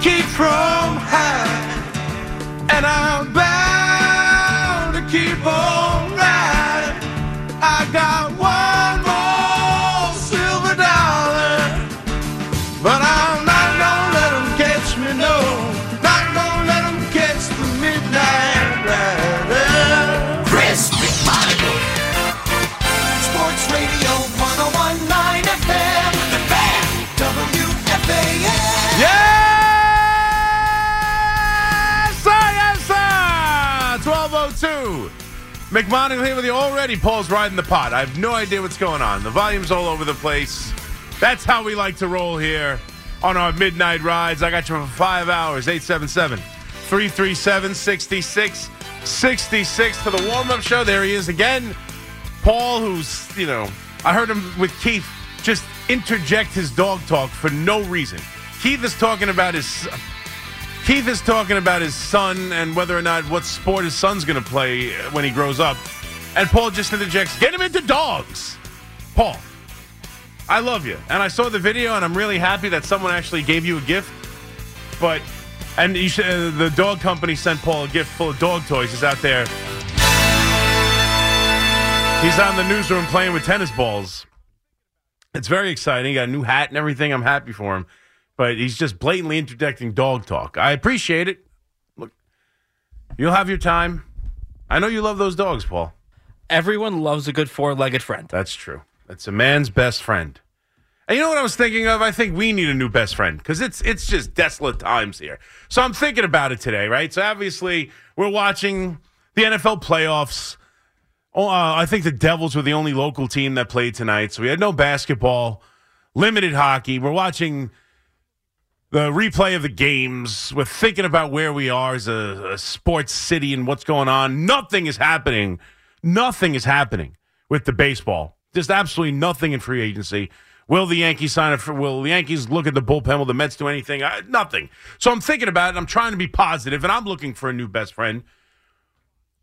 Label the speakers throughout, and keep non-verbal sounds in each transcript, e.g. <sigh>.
Speaker 1: keep from McMonigle here with you already. Paul's riding the pot. I have no idea what's going on. The volume's all over the place. That's how we like to roll here on our midnight rides. I got you for five hours. 877 337 66 66 to the warm up show. There he is again. Paul, who's, you know, I heard him with Keith just interject his dog talk for no reason. Keith is talking about his Keith is talking about his son and whether or not what sport his son's going to play when he grows up. And Paul just interjects, get him into dogs. Paul, I love you. And I saw the video and I'm really happy that someone actually gave you a gift. But, and should, uh, the dog company sent Paul a gift full of dog toys. He's out there. He's on the newsroom playing with tennis balls. It's very exciting. He got a new hat and everything. I'm happy for him. But he's just blatantly interjecting dog talk. I appreciate it. Look, you'll have your time. I know you love those dogs, Paul.
Speaker 2: Everyone loves a good four-legged friend.
Speaker 1: That's true. It's a man's best friend. And you know what I was thinking of? I think we need a new best friend because it's it's just desolate times here. So I'm thinking about it today, right? So obviously we're watching the NFL playoffs. Oh, uh, I think the Devils were the only local team that played tonight, so we had no basketball, limited hockey. We're watching the replay of the games. We're thinking about where we are as a, a sports city and what's going on. Nothing is happening. Nothing is happening with the baseball. Just absolutely nothing in free agency. Will the Yankees sign it? Will the Yankees look at the bullpen? Will the Mets do anything? I, nothing. So I'm thinking about it. I'm trying to be positive, and I'm looking for a new best friend.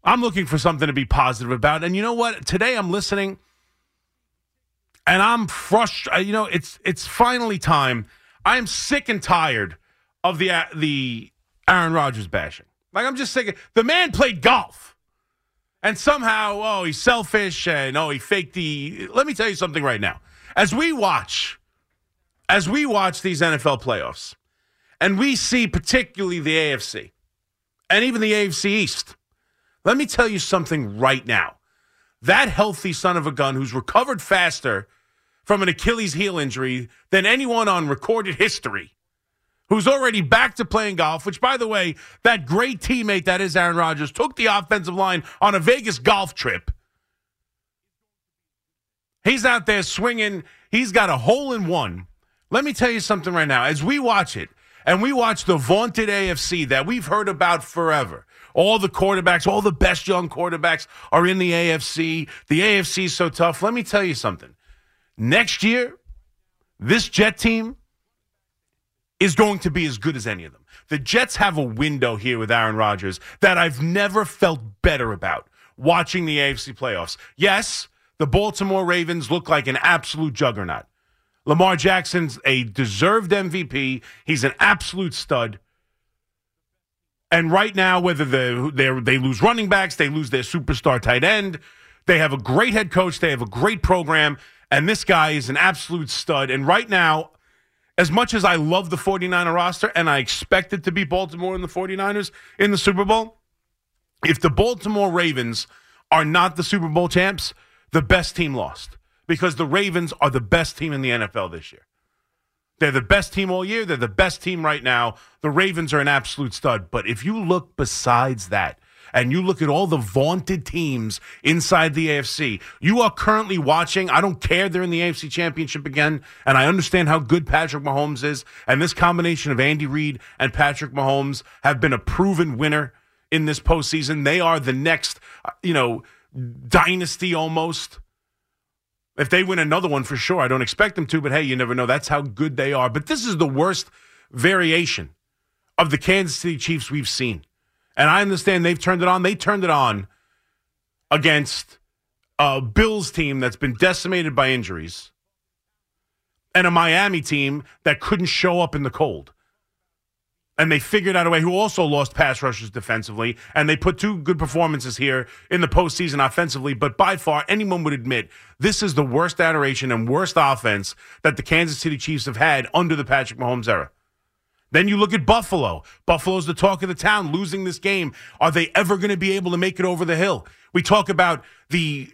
Speaker 1: I'm looking for something to be positive about. And you know what? Today I'm listening, and I'm frustrated. Uh, you know, it's it's finally time. I am sick and tired of the the Aaron Rodgers bashing. Like I'm just sick. The man played golf, and somehow, oh, he's selfish, and oh, he faked the. Let me tell you something right now. As we watch, as we watch these NFL playoffs, and we see particularly the AFC, and even the AFC East. Let me tell you something right now. That healthy son of a gun who's recovered faster from an Achilles heel injury than anyone on recorded history, who's already back to playing golf, which, by the way, that great teammate that is Aaron Rodgers took the offensive line on a Vegas golf trip. He's out there swinging. He's got a hole in one. Let me tell you something right now. As we watch it, and we watch the vaunted AFC that we've heard about forever, all the quarterbacks, all the best young quarterbacks are in the AFC. The AFC is so tough. Let me tell you something. Next year, this Jet team is going to be as good as any of them. The Jets have a window here with Aaron Rodgers that I've never felt better about watching the AFC playoffs. Yes, the Baltimore Ravens look like an absolute juggernaut. Lamar Jackson's a deserved MVP. He's an absolute stud. And right now, whether they they lose running backs, they lose their superstar tight end, they have a great head coach, they have a great program, and this guy is an absolute stud. And right now, as much as I love the 49er roster and I expect it to be Baltimore and the 49ers in the Super Bowl, if the Baltimore Ravens are not the Super Bowl champs, the best team lost because the Ravens are the best team in the NFL this year. They're the best team all year. They're the best team right now. The Ravens are an absolute stud. But if you look besides that, and you look at all the vaunted teams inside the AFC, you are currently watching. I don't care they're in the AFC Championship again, and I understand how good Patrick Mahomes is. And this combination of Andy Reid and Patrick Mahomes have been a proven winner in this postseason. They are the next, you know, dynasty almost. If they win another one for sure, I don't expect them to, but hey, you never know. That's how good they are. But this is the worst variation of the Kansas City Chiefs we've seen. And I understand they've turned it on. They turned it on against a Bills team that's been decimated by injuries and a Miami team that couldn't show up in the cold. and they figured out a way who also lost pass rushers defensively, and they put two good performances here in the postseason offensively. But by far, anyone would admit this is the worst adoration and worst offense that the Kansas City Chiefs have had under the Patrick Mahomes era. Then you look at Buffalo. Buffalo's the talk of the town, losing this game. Are they ever going to be able to make it over the hill? We talk about the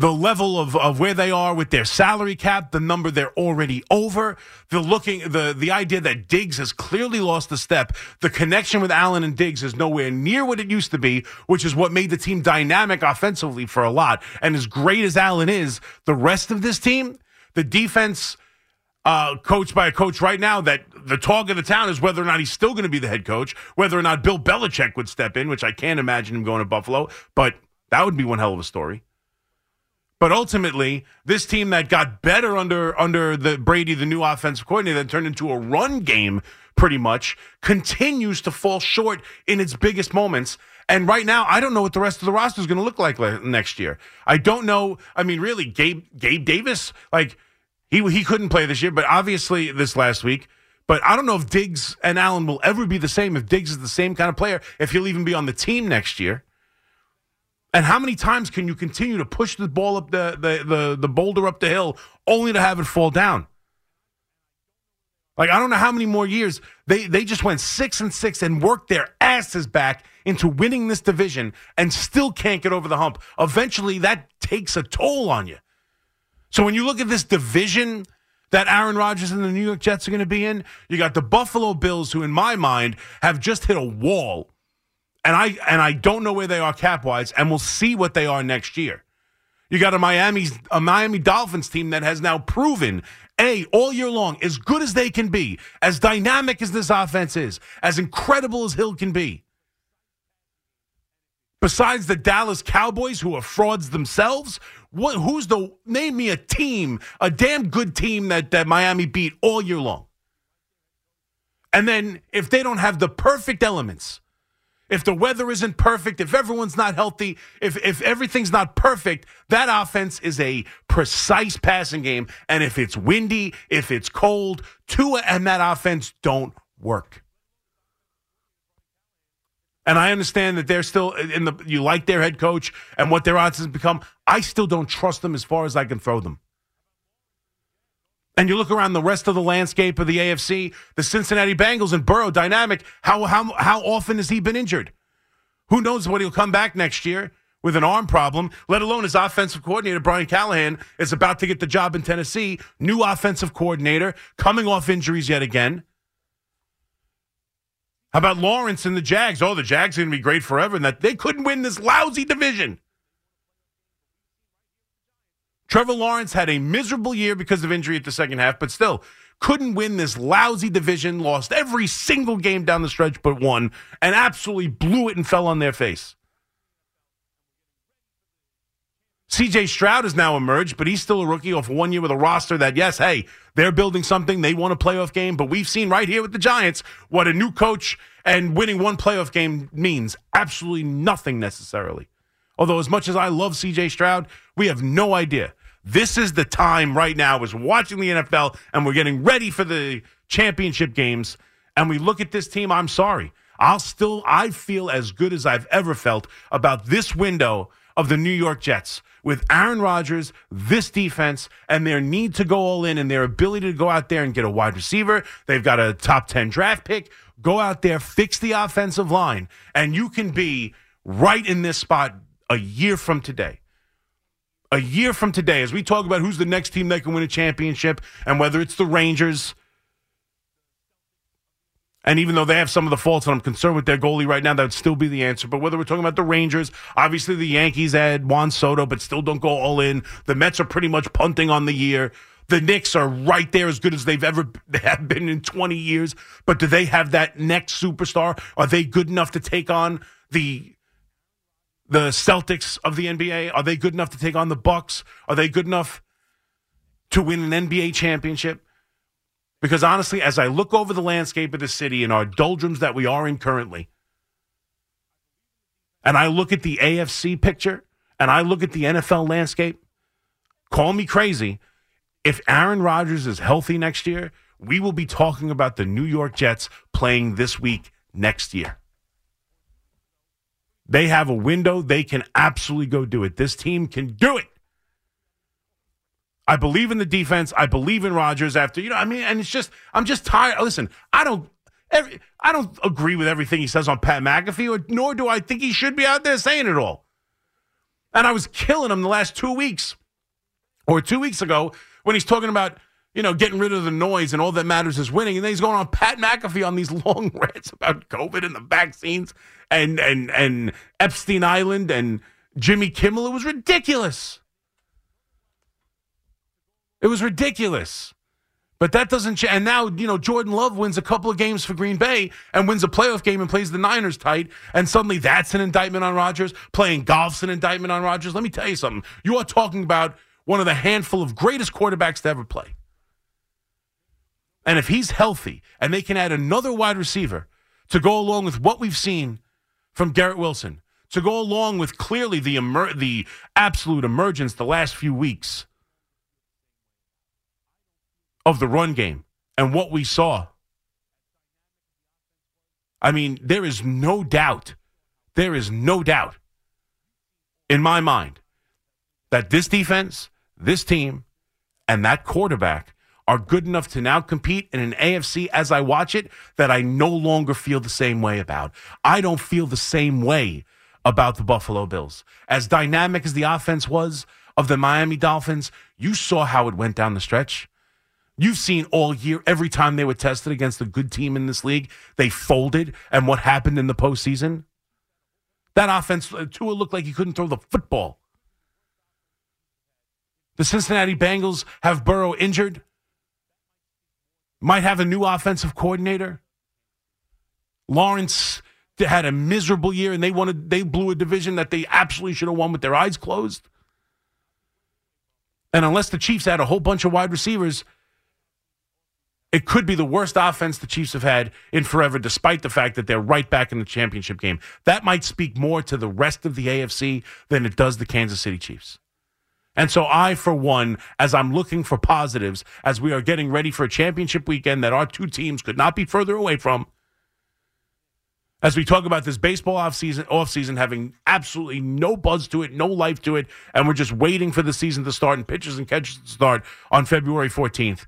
Speaker 1: the level of, of where they are with their salary cap, the number they're already over, the looking the the idea that Diggs has clearly lost a step. The connection with Allen and Diggs is nowhere near what it used to be, which is what made the team dynamic offensively for a lot. And as great as Allen is, the rest of this team, the defense uh, coached by a coach right now that the talk of the town is whether or not he's still going to be the head coach, whether or not Bill Belichick would step in, which I can't imagine him going to Buffalo, but that would be one hell of a story. But ultimately, this team that got better under under the Brady, the new offensive coordinator, that turned into a run game pretty much, continues to fall short in its biggest moments. And right now, I don't know what the rest of the roster is going to look like next year. I don't know. I mean, really, Gabe Gabe Davis, like he he couldn't play this year, but obviously this last week. But I don't know if Diggs and Allen will ever be the same. If Diggs is the same kind of player, if he'll even be on the team next year. And how many times can you continue to push the ball up the, the, the, the boulder up the hill only to have it fall down? Like I don't know how many more years they they just went six and six and worked their asses back into winning this division and still can't get over the hump. Eventually, that takes a toll on you. So when you look at this division that Aaron Rodgers and the New York Jets are going to be in, you got the Buffalo Bills, who in my mind have just hit a wall and I and I don't know where they are cap wise, and we'll see what they are next year. You got a Miami a Miami Dolphins team that has now proven a all year long as good as they can be, as dynamic as this offense is, as incredible as Hill can be. Besides the Dallas Cowboys, who are frauds themselves, what, who's the name me a team, a damn good team that, that Miami beat all year long? And then if they don't have the perfect elements, if the weather isn't perfect, if everyone's not healthy, if if everything's not perfect, that offense is a precise passing game. And if it's windy, if it's cold, Tua and that offense don't work. And I understand that they're still in the you like their head coach and what their odds has become. I still don't trust them as far as I can throw them. And you look around the rest of the landscape of the AFC, the Cincinnati Bengals and Burrow dynamic. How how how often has he been injured? Who knows what he'll come back next year with an arm problem, let alone his offensive coordinator, Brian Callahan, is about to get the job in Tennessee. New offensive coordinator, coming off injuries yet again. How about Lawrence and the Jags? Oh, the Jags are going to be great forever, and that they couldn't win this lousy division. Trevor Lawrence had a miserable year because of injury at the second half, but still couldn't win this lousy division, lost every single game down the stretch but one, and absolutely blew it and fell on their face. CJ Stroud has now emerged, but he's still a rookie off one year with a roster that, yes, hey, they're building something. They want a playoff game, but we've seen right here with the Giants what a new coach and winning one playoff game means. Absolutely nothing necessarily. Although, as much as I love CJ Stroud, we have no idea this is the time right now is watching the NFL and we're getting ready for the championship games and we look at this team, I'm sorry. I'll still I feel as good as I've ever felt about this window of the New York Jets with Aaron Rodgers, this defense, and their need to go all in and their ability to go out there and get a wide receiver. They've got a top 10 draft pick. Go out there, fix the offensive line, and you can be right in this spot a year from today a year from today, as we talk about who's the next team that can win a championship and whether it's the Rangers, and even though they have some of the faults, and I'm concerned with their goalie right now, that would still be the answer. But whether we're talking about the Rangers, obviously the Yankees had Juan Soto, but still don't go all in. The Mets are pretty much punting on the year. The Knicks are right there as good as they've ever have been in 20 years. But do they have that next superstar? Are they good enough to take on the the Celtics of the NBA? Are they good enough to take on the Bucks? Are they good enough to win an NBA championship? Because honestly, as I look over the landscape of the city and our doldrums that we are in currently, and I look at the AFC picture and I look at the NFL landscape, call me crazy. If Aaron Rodgers is healthy next year, we will be talking about the New York Jets playing this week next year. They have a window. They can absolutely go do it. This team can do it. I believe in the defense. I believe in Rodgers after, you know, I mean, and it's just, I'm just tired. Listen, I don't. Every, I don't agree with everything he says on Pat McAfee, or, nor do I think he should be out there saying it all. And I was killing him the last two weeks, or two weeks ago, when he's talking about, you know, getting rid of the noise and all that matters is winning. And then he's going on Pat McAfee on these <laughs> long rants about COVID and the vaccines and and and Epstein Island and Jimmy Kimmel. It was ridiculous. It was ridiculous. But that doesn't change. And now, you know, Jordan Love wins a couple of games for Green Bay and wins a playoff game and plays the Niners tight. And suddenly that's an indictment on Rodgers. Playing golf's an indictment on Rodgers. Let me tell you something. You are talking about one of the handful of greatest quarterbacks to ever play. And if he's healthy and they can add another wide receiver to go along with what we've seen from Garrett Wilson, to go along with clearly the emer- the absolute emergence the last few weeks of the run game and what we saw. I mean, there is no doubt, there is no doubt in my mind that this defense, this team, and that quarterback are good enough to now compete in an AFC as I watch it that I no longer feel the same way about. I don't feel the same way about the Buffalo Bills. As dynamic as the offense was of the Miami Dolphins, you saw how it went down the stretch. You've seen all year, every time they were tested against a good team in this league, they folded. And what happened in the postseason? That offense, uh, Tua looked like he couldn't throw the football. The Cincinnati Bengals have Burrow injured, might have a new offensive coordinator. Lawrence had a miserable year and they wanted they blew a division that they absolutely should have won with their eyes closed. And unless the Chiefs had a whole bunch of wide receivers, it could be the worst offense the Chiefs have had in forever, despite the fact that they're right back in the championship game. That might speak more to the rest of the AFC than it does the Kansas City Chiefs. And so, I, for one, as I'm looking for positives, as we are getting ready for a championship weekend that our two teams could not be further away from, as we talk about this baseball offseason, offseason having absolutely no buzz to it, no life to it, and we're just waiting for the season to start and pitches and catches to start on February 14th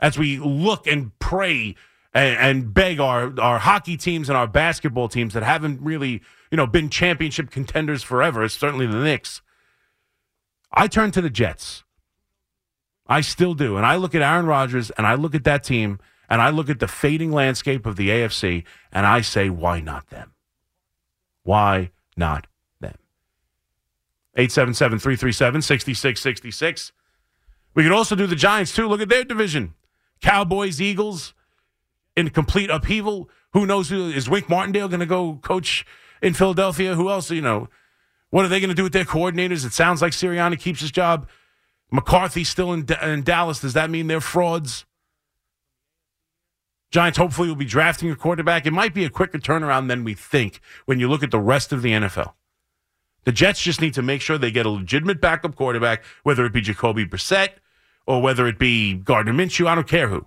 Speaker 1: as we look and pray and, and, beg our, our hockey teams and our basketball teams that haven't really, you know, been championship contenders forever, certainly the Knicks. I turn to the Jets. I still do. And I look at Aaron Rodgers and I look at that team and I look at the fading landscape of the AFC and I say, why not them? Why not them? 877 337 6666. We could also do the Giants, too. Look at their division. Cowboys, Eagles in complete upheaval. Who knows? Who, is Wink Martindale going to go coach in Philadelphia? Who else? You know, what are they going to do with their coordinators? It sounds like Sirianni keeps his job. McCarthy's still in, in Dallas. Does that mean they're frauds? Giants hopefully will be drafting a quarterback. It might be a quicker turnaround than we think when you look at the rest of the NFL. The Jets just need to make sure they get a legitimate backup quarterback, whether it be Jacoby Brissett or whether it be Gardner Minshew. I don't care who.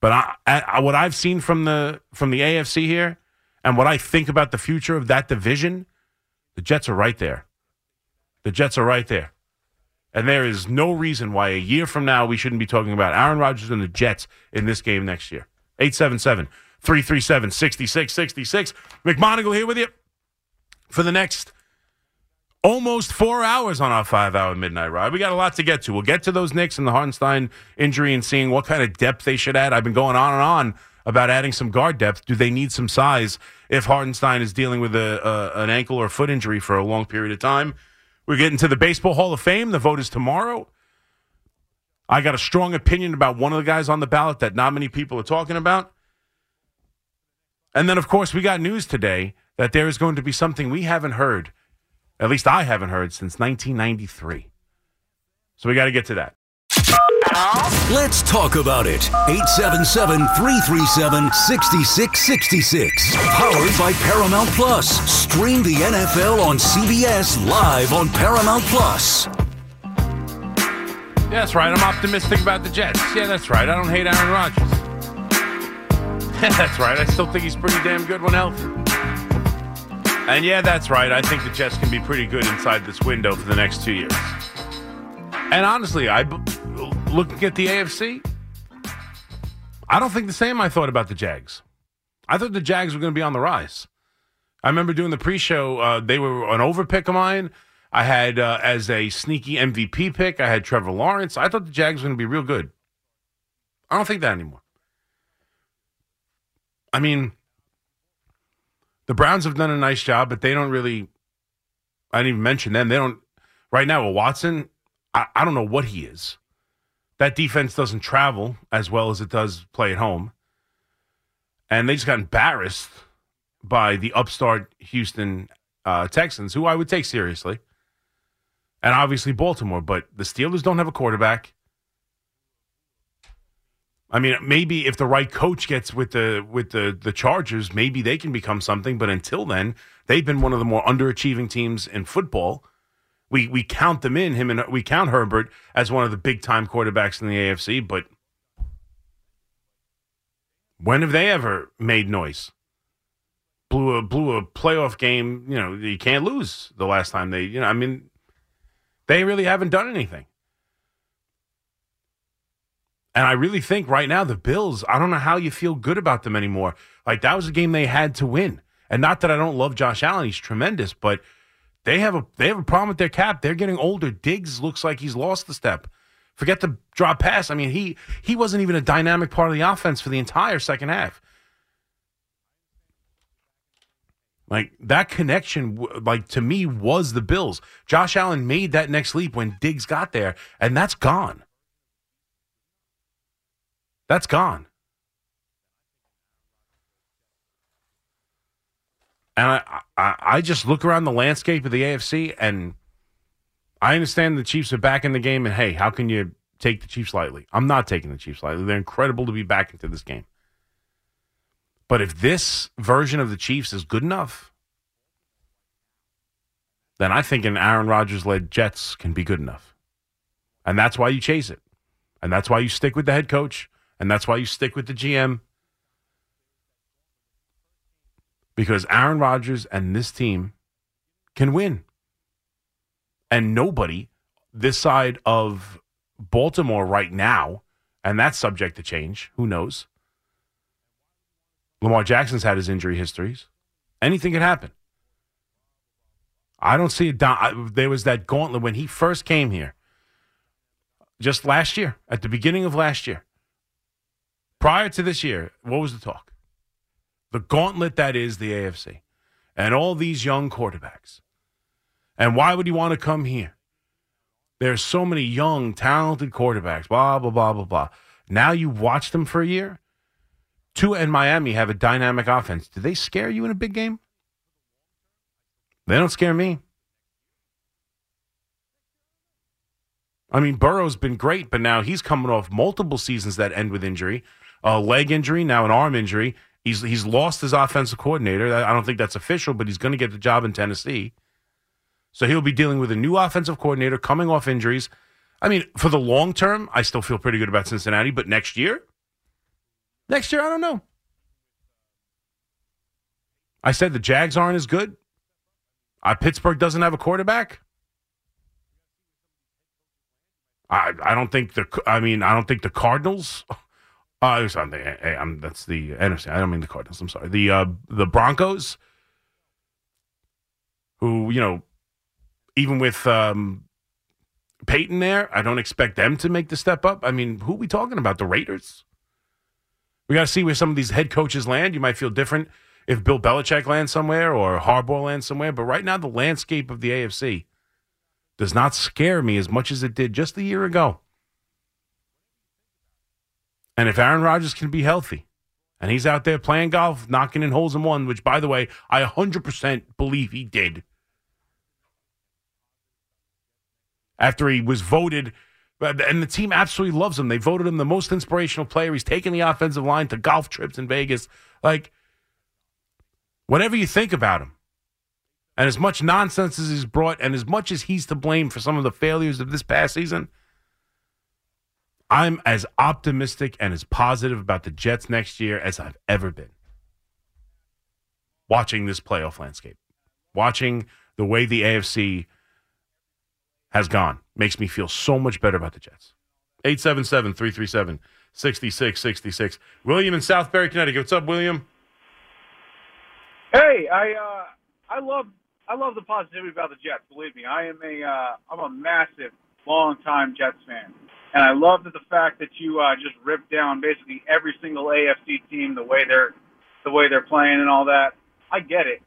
Speaker 1: But I, I, what I've seen from the from the AFC here, and what I think about the future of that division, the Jets are right there. The Jets are right there. And there is no reason why a year from now we shouldn't be talking about Aaron Rodgers and the Jets in this game next year. 877 337 6666. McMonigle here with you for the next almost four hours on our five hour midnight ride. We got a lot to get to. We'll get to those Knicks and the Hartenstein injury and seeing what kind of depth they should add. I've been going on and on about adding some guard depth. Do they need some size if Hartenstein is dealing with a, an ankle or foot injury for a long period of time? We're getting to the Baseball Hall of Fame. The vote is tomorrow. I got a strong opinion about one of the guys on the ballot that not many people are talking about. And then, of course, we got news today that there is going to be something we haven't heard at least I haven't heard since 1993. So we got to get to that.
Speaker 3: Let's talk about it. 877 337 6666. Powered by Paramount Plus. Stream the NFL on CBS live on Paramount Plus.
Speaker 1: Yeah, that's right. I'm optimistic about the Jets. Yeah, that's right. I don't hate Aaron Rodgers. <laughs> that's right. I still think he's pretty damn good when healthy. And yeah, that's right. I think the Jets can be pretty good inside this window for the next two years. And honestly, I looking at the AFC, I don't think the same I thought about the Jags. I thought the Jags were going to be on the rise. I remember doing the pre-show. Uh, they were an overpick of mine. I had uh, as a sneaky MVP pick. I had Trevor Lawrence. I thought the Jags were going to be real good. I don't think that anymore. I mean, the Browns have done a nice job, but they don't really. I didn't even mention them. They don't. Right now, with Watson, I, I don't know what he is. That defense doesn't travel as well as it does play at home. And they just got embarrassed by the upstart Houston uh, Texans, who I would take seriously. And obviously Baltimore, but the Steelers don't have a quarterback. I mean, maybe if the right coach gets with the with the the Chargers, maybe they can become something. But until then, they've been one of the more underachieving teams in football. We we count them in him and we count Herbert as one of the big time quarterbacks in the AFC. But when have they ever made noise? Blew a blew a playoff game. You know you can't lose the last time they. You know I mean, they really haven't done anything. And I really think right now the Bills, I don't know how you feel good about them anymore. Like that was a game they had to win. And not that I don't love Josh Allen, he's tremendous, but they have a they have a problem with their cap. They're getting older. Diggs looks like he's lost the step. Forget the drop pass. I mean, he he wasn't even a dynamic part of the offense for the entire second half. Like that connection, like to me, was the Bills. Josh Allen made that next leap when Diggs got there, and that's gone. That's gone. And I, I, I just look around the landscape of the AFC, and I understand the Chiefs are back in the game. And hey, how can you take the Chiefs lightly? I'm not taking the Chiefs lightly. They're incredible to be back into this game. But if this version of the Chiefs is good enough, then I think an Aaron Rodgers led Jets can be good enough. And that's why you chase it. And that's why you stick with the head coach. And that's why you stick with the GM. Because Aaron Rodgers and this team can win. And nobody this side of Baltimore right now, and that's subject to change. Who knows? Lamar Jackson's had his injury histories. Anything could happen. I don't see it. Down, there was that gauntlet when he first came here, just last year, at the beginning of last year. Prior to this year, what was the talk? The gauntlet that is the AFC and all these young quarterbacks. And why would you want to come here? There's so many young, talented quarterbacks, blah, blah, blah, blah, blah. Now you watch them for a year. Tua and Miami have a dynamic offense. Do they scare you in a big game? They don't scare me. I mean, Burrow's been great, but now he's coming off multiple seasons that end with injury, a leg injury, now an arm injury. He's he's lost his offensive coordinator. I don't think that's official, but he's going to get the job in Tennessee. So he'll be dealing with a new offensive coordinator coming off injuries. I mean, for the long term, I still feel pretty good about Cincinnati, but next year, next year, I don't know. I said the Jags aren't as good. Uh, Pittsburgh doesn't have a quarterback. I I don't think the I mean I don't think the Cardinals. Uh, something. Hey, I'm, that's the NFC. I don't mean the Cardinals. I'm sorry. The uh, the Broncos, who you know, even with um, Payton there, I don't expect them to make the step up. I mean, who are we talking about? The Raiders. We got to see where some of these head coaches land. You might feel different if Bill Belichick lands somewhere or Harbaugh lands somewhere. But right now, the landscape of the AFC does not scare me as much as it did just a year ago. And if Aaron Rodgers can be healthy and he's out there playing golf, knocking in holes in one, which, by the way, I 100% believe he did. After he was voted And the team absolutely loves him. They voted him the most inspirational player. He's taken the offensive line to golf trips in Vegas. Like, whatever you think about him, and as much nonsense as he's brought, and as much as he's to blame for some of the failures of this past season, I'm as optimistic and as positive about the Jets next year as I've ever been. Watching this playoff landscape, watching the way the AFC has gone, makes me feel so much better about the Jets. 877 337 6666. William in Southbury, Connecticut. What's up, William?
Speaker 4: Hey, I uh, I love I love the positivity about the Jets. Believe me, I am a uh, I'm a massive, long time Jets fan, and I love that the fact that you uh, just ripped down basically every single AFC team the way they're the way they're playing and all that. I get it,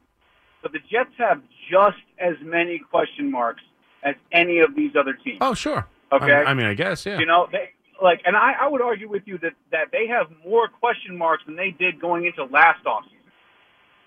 Speaker 4: but the Jets have just as many question marks as any of these other teams.
Speaker 1: Oh, sure.
Speaker 4: Okay.
Speaker 1: I, I mean, I guess, yeah.
Speaker 4: You know, they like, and I, I would argue with you that that they have more question marks than they did going into last offseason.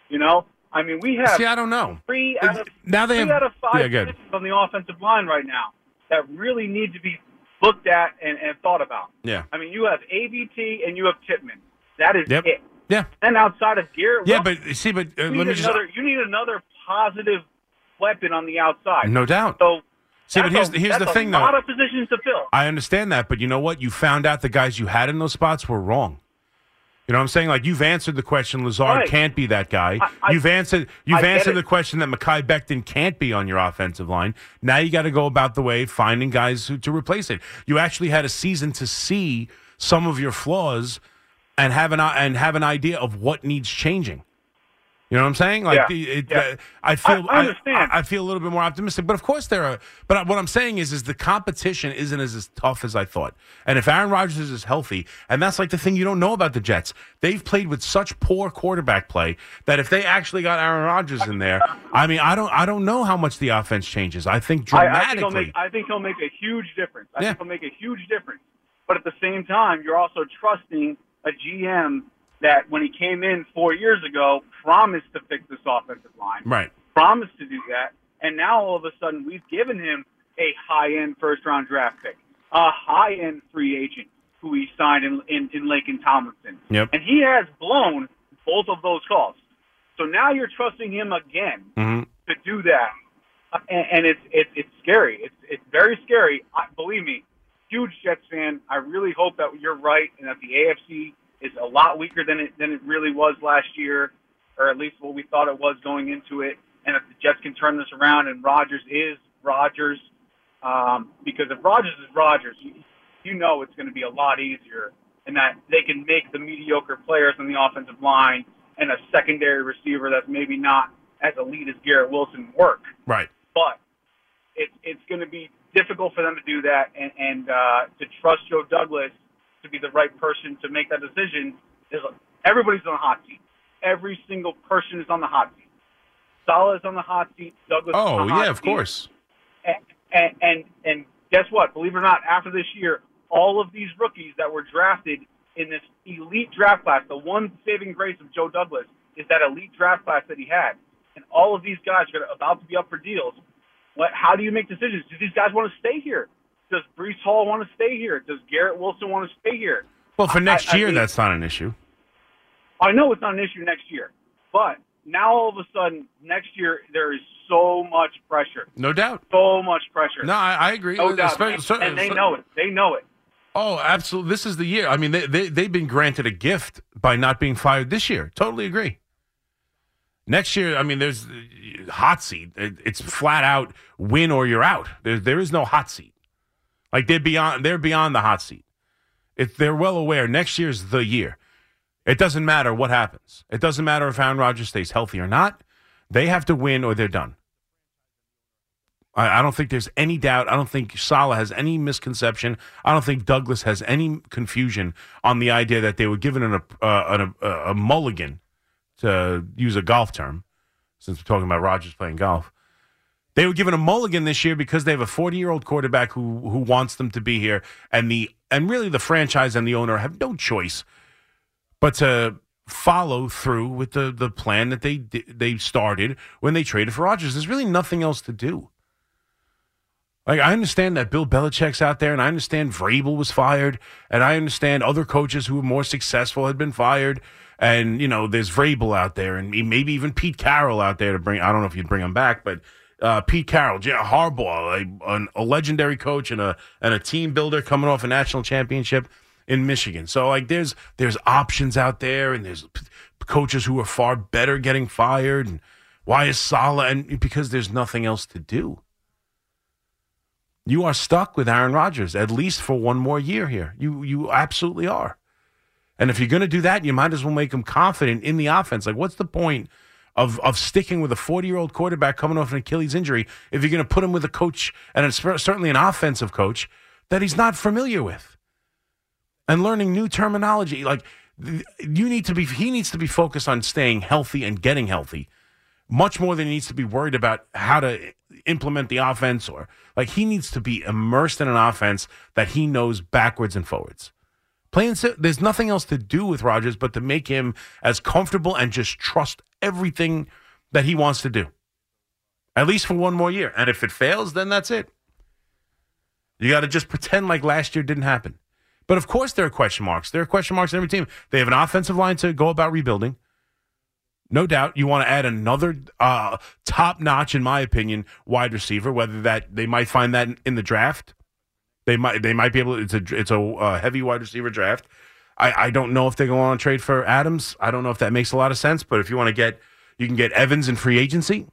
Speaker 4: You know, I mean, we have
Speaker 1: See, I don't know.
Speaker 4: three out of
Speaker 1: Now they
Speaker 4: three
Speaker 1: have.
Speaker 4: out of five
Speaker 1: yeah,
Speaker 4: on the offensive line right now that really need to be looked at and, and thought about.
Speaker 1: Yeah.
Speaker 4: I mean, you have AVT and you have Tippmann. That is
Speaker 1: Yep.
Speaker 4: it.
Speaker 1: Yeah.
Speaker 4: And outside of Garrett,
Speaker 1: Yeah, but see, but uh,
Speaker 4: you
Speaker 1: let me
Speaker 4: need
Speaker 1: just.
Speaker 4: another. You need another positive weapon on the outside.
Speaker 1: No doubt.
Speaker 4: So.
Speaker 1: See, but here's
Speaker 4: a-
Speaker 1: the- here's the
Speaker 4: a
Speaker 1: thing, though.
Speaker 4: lot of positions to fill.
Speaker 1: I understand that, but you know what? You found out the guys you had in those spots were wrong. You know what I'm saying? Like you've answered the question Lazard
Speaker 4: Right.
Speaker 1: can't be that guy.
Speaker 4: I-
Speaker 1: you've answered you've answered
Speaker 4: it.
Speaker 1: the question that Mekhi Becton can't be on your offensive line. Now you got to go about the way finding guys who, to replace it. You actually had a season to see some of your flaws and have an and have an idea of what needs changing. You know what I'm saying? Like
Speaker 4: Yeah,
Speaker 1: the, it,
Speaker 4: yeah.
Speaker 1: uh, I feel
Speaker 4: I understand.
Speaker 1: I, I feel a little bit more optimistic, but of course there are. But what I'm saying is, is the competition isn't as, as tough as I thought. And if Aaron Rodgers is healthy, and that's like the thing you don't know about the Jets, they've played with such poor quarterback play that if they actually got Aaron Rodgers in there, I mean, I don't, I don't know how much the offense changes. I think
Speaker 4: I, I
Speaker 1: dramatically.
Speaker 4: think he'll make. I think he'll make a huge difference. I
Speaker 1: Yeah.
Speaker 4: think he'll make a huge difference. But at the same time, you're also trusting a GM that, when he came in four years ago, promised to fix this offensive line,
Speaker 1: right.
Speaker 4: promised to do that, and now all of a sudden we've given him a high-end first-round draft pick, a high-end free agent who he signed in in, in Laken Tomlinson,
Speaker 1: Yep.
Speaker 4: and he has blown both of those calls. So now you're trusting him again
Speaker 1: hmm
Speaker 4: to do that, and, and it's it's it's scary. It's it's very scary. I, believe me, huge Jets fan. I really hope that you're right and that the AFC is a lot weaker than it than it really was last year, or at least what we thought it was going into it. And if the Jets can turn this around and Rodgers is Rodgers, um, because if Rodgers is Rodgers, you, you know it's going to be a lot easier, and that they can make the mediocre players on the offensive line and a secondary receiver that's maybe not as elite as Garrett Wilson work.
Speaker 1: Right.
Speaker 4: But it's it's going to be difficult for them to do that, and, and uh, to trust Joe Douglas to be the right person to make that decision. Is everybody's on the hot seat. Every single person is on the hot seat. Salah is on the hot seat. Douglas. is
Speaker 1: Oh
Speaker 4: on the hot
Speaker 1: yeah, of
Speaker 4: seat.
Speaker 1: course.
Speaker 4: And, and and guess what? Believe it or not, after this year, all of these rookies that were drafted in this elite draft class, the one saving grace of Joe Douglas is that elite draft class that he had, and all of these guys are about to be up for deals. What? How do you make decisions? Do these guys want to stay here? Does Breece Hall want to stay here? Does Garrett Wilson want to stay here?
Speaker 1: Well, for next
Speaker 4: I
Speaker 1: year,
Speaker 4: mean-
Speaker 1: that's not an issue.
Speaker 4: I know it's not an issue next year, but now all of a sudden, next year there is so much pressure,
Speaker 1: No doubt.
Speaker 4: so much pressure.
Speaker 1: No, I, I agree.
Speaker 4: No doubt.
Speaker 1: Espe- so-
Speaker 4: and they
Speaker 1: so-
Speaker 4: know it. They know it.
Speaker 1: Oh, absolutely. This is the year. I mean, they, they, they've been granted a gift by not being fired this year. Totally agree. Next year, I mean, there's uh, hot seat. It's flat out win or you're out. There, there is no hot seat. Like they're beyond, they're beyond the hot seat. If they're well aware, next year's the year. It doesn't matter what happens. It doesn't matter if Aaron Rodgers stays healthy or not. They have to win or they're done. I, don't think there's any doubt. I don't think Salah has any misconception. I don't think Douglas has any confusion on the idea that they were given an, uh, a, a, a mulligan, to use a golf term, since we're talking about Rodgers playing golf. They were given a mulligan this year because they have a 40 year old quarterback who who wants them to be here, and the and really the franchise and the owner have no choice but to follow through with the the plan that they they started when they traded for Rodgers. There's really nothing else to do. Like I understand that Bill Belichick's out there, and I understand Vrabel was fired, and I understand other coaches who were more successful had been fired, and you know there's Vrabel out there, and maybe even Pete Carroll out there to bring. I don't know if you'd bring him back, but uh, Pete Carroll, J- Harbaugh, a, an, a legendary coach and a and a team builder coming off a national championship in Michigan. So like there's there's options out there, and there's p- coaches who are far better getting fired, and why is Salah? And because there's nothing else to do. You are stuck with Aaron Rodgers at least for one more year here. You you absolutely are. And if you're going to do that, you might as well make him confident in the offense. Like, what's the point of of sticking with a 40 year old quarterback coming off an Achilles injury if you're going to put him with a coach and certainly an offensive coach that he's not familiar with and learning new terminology? Like, you need to be. He needs to be focused on staying healthy and getting healthy much more than he needs to be worried about how to implement the offense or like he needs to be immersed in an offense that he knows backwards and forwards. There's nothing else to do with Rodgers but to make him as comfortable and just trust everything that he wants to do. At least for one more year. And if it fails, then that's it. You got to just pretend like last year didn't happen. But of course, there are question marks. There are question marks in every team. They have an offensive line to go about rebuilding. No doubt you want to add another uh, top notch, in my opinion, wide receiver. Whether that they might find that in the draft, they might they might be able. To, it's a it's a uh, heavy wide receiver draft. I, I don't know if they go on trade for Adams. I don't know if that makes a lot of sense. But if you want to get, you can get Evans in free agency,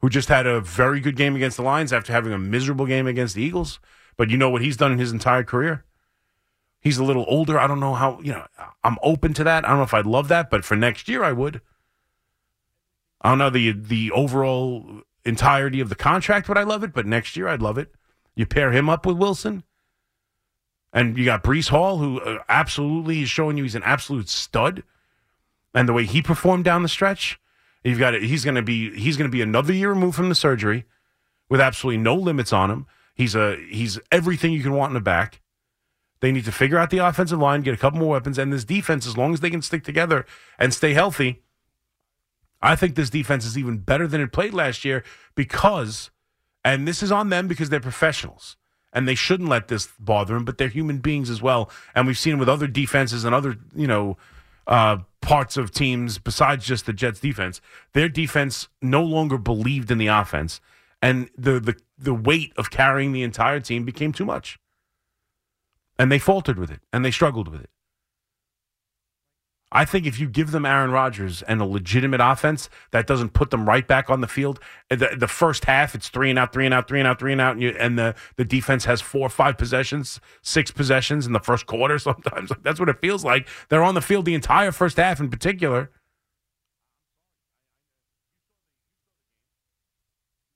Speaker 1: who just had a very good game against the Lions after having a miserable game against the Eagles. But you know what he's done in his entire career. He's a little older. I don't know how. You know, I'm open to that. I don't know if I'd love that, but for next year, I would. I don't know the the overall entirety of the contract, but I love it. But next year, I'd love it. You pair him up with Wilson, and you got Breece Hall, who uh, absolutely is showing you he's an absolute stud, and the way he performed down the stretch, you've got. He's going to be he's going to be another year removed from the surgery, with absolutely no limits on him. He's a he's everything you can want in a back. They need to figure out the offensive line, get a couple more weapons, and this defense, as long as they can stick together and stay healthy, I think this defense is even better than it played last year because, and this is on them because they're professionals and they shouldn't let this bother them, but they're human beings as well. And we've seen with other defenses and other, you know, uh, parts of teams besides just the Jets defense. Their defense no longer believed in the offense, and the the the weight of carrying the entire team became too much. And they faltered with it, and they struggled with it. I think if you give them Aaron Rodgers and a legitimate offense that doesn't put them right back on the field, eh, the, the first half it's three and out, three and out, three and out, three and out, and, you, and the, the defense has four five possessions, six possessions in the first quarter. <laughs> Sometimes that's what it feels like. They're on the field the entire first half, in particular.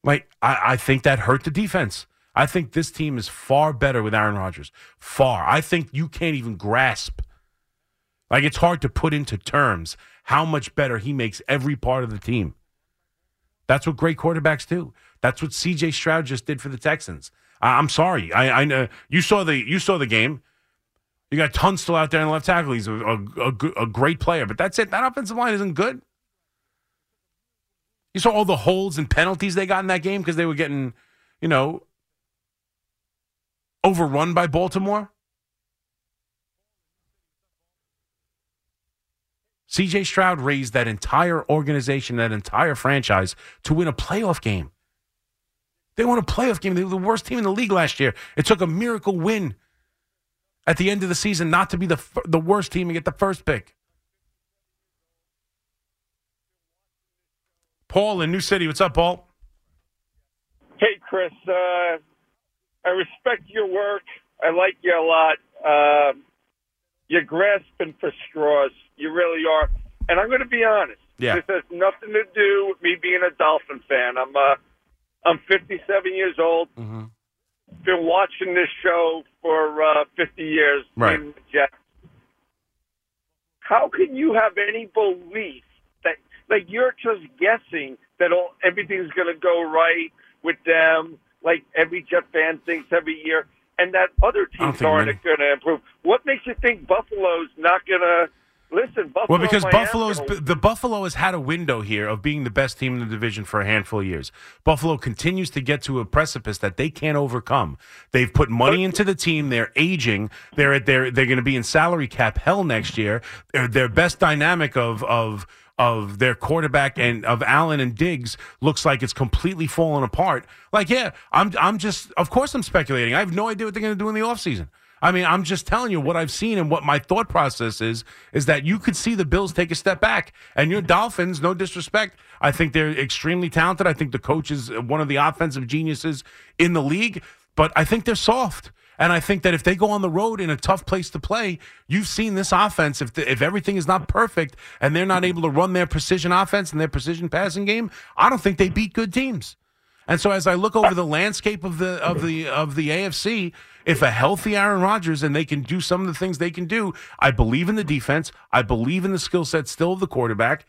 Speaker 1: Like I, I think that hurt the defense. I think this team is far better with Aaron Rodgers. Far. I think you can't even grasp like it's hard to put into terms how much better he makes every part of the team. That's what great quarterbacks do. That's what C.J. Stroud just did for the Texans. I, am sorry. I, I know you saw the you saw the game. You got Tunsil out there in the left tackle. He's a, a, a, a great player, but that's it. That offensive line isn't good. You saw all the holds and penalties they got in that game because they were getting, you know, overrun by Baltimore. CJ Stroud raised that entire organization, that entire franchise to win a playoff game. They won a playoff game. They were the worst team in the league last year. It took a miracle win at the end of the season not to be the the worst team and get the first pick. Paul in New City, what's up, Paul?
Speaker 5: Hey, Chris. Uh, I respect your work. I like you a lot. Uh, you're grasping for straws. You really are. And I'm going to be honest.
Speaker 1: Yeah.
Speaker 5: This has nothing to do with me being a Dolphin fan. I'm uh, I'm 57 years old.
Speaker 1: Mm-hmm.
Speaker 5: Been watching this show for uh, 50 years.
Speaker 1: Right.
Speaker 5: the Jets. How can you have any belief that like you're just guessing that all everything's going to go right with them? Like every Jet fan thinks every year and that other teams aren't going to improve. What makes you think Buffalo's not going to Listen, Buffalo.
Speaker 1: Well, because
Speaker 5: Miami,
Speaker 1: Buffalo's the Buffalo has had a window here of being the best team in the division for a handful of years. Buffalo continues to get to a precipice that they can't overcome. They've put money into the team. They're aging. They're at they're they're going to be in salary cap hell next year. Their their best dynamic of of of their quarterback and of Allen and Diggs looks like it's completely fallen apart. Like, yeah, I'm I'm just of course I'm speculating. I have no idea what they're going to do in the offseason. I mean, I'm just telling you what I've seen and what my thought process is is that you could see the Bills take a step back. And your Dolphins, no disrespect, I think they're extremely talented. I think the coach is one of the offensive geniuses in the league, but I think they're soft. And I think that if they go on the road in a tough place to play, you've seen this offense. If the, if everything is not perfect and they're not able to run their precision offense and their precision passing game, I don't think they beat good teams. And so as I look over the landscape of the of the of the AFC, if a healthy Aaron Rodgers and they can do some of the things they can do, I believe in the defense. I believe in the skill set still of the quarterback.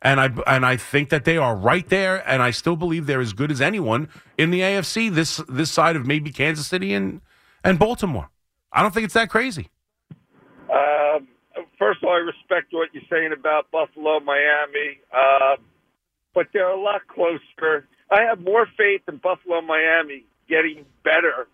Speaker 1: And I and I think that they are right there, and I still believe they're as good as anyone in the AFC. This this side of maybe Kansas City and and Baltimore. I don't think it's that crazy.
Speaker 5: Um, first of all, I respect what you're saying about Buffalo, Miami, uh, but they're a lot closer. I have more faith in Buffalo, Miami getting better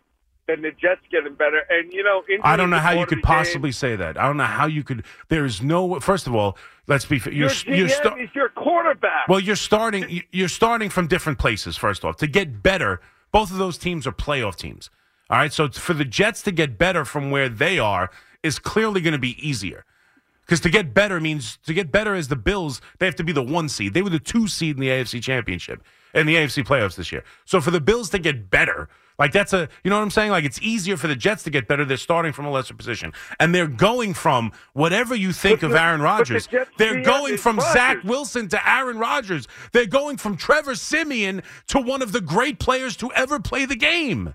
Speaker 5: than the Jets getting better. And you know,
Speaker 1: I don't know how you could
Speaker 5: game.
Speaker 1: possibly say that. I don't know how you could. There is no. First of all, let's be. fair.
Speaker 5: Your
Speaker 1: You're, you're
Speaker 5: GM
Speaker 1: sta-
Speaker 5: is your quarterback.
Speaker 1: Well, you're starting. You're starting from different places. First off, to get better, both of those teams are playoff teams. All right, so for the Jets to get better from where they are is clearly going to be easier. Because to get better means to get better as the Bills, they have to be the one seed. They were the two seed in the AFC Championship and the AFC playoffs this year. So for the Bills to get better, like that's a you know what I'm saying? Like it's easier for the Jets to get better. They're starting from a lesser position. And they're going from whatever you think
Speaker 5: But
Speaker 1: of Aaron
Speaker 5: but the
Speaker 1: Rodgers. They're going from Zach Wilson to Aaron Rodgers. They're going from Trevor Siemian to one of the great players to ever play the game.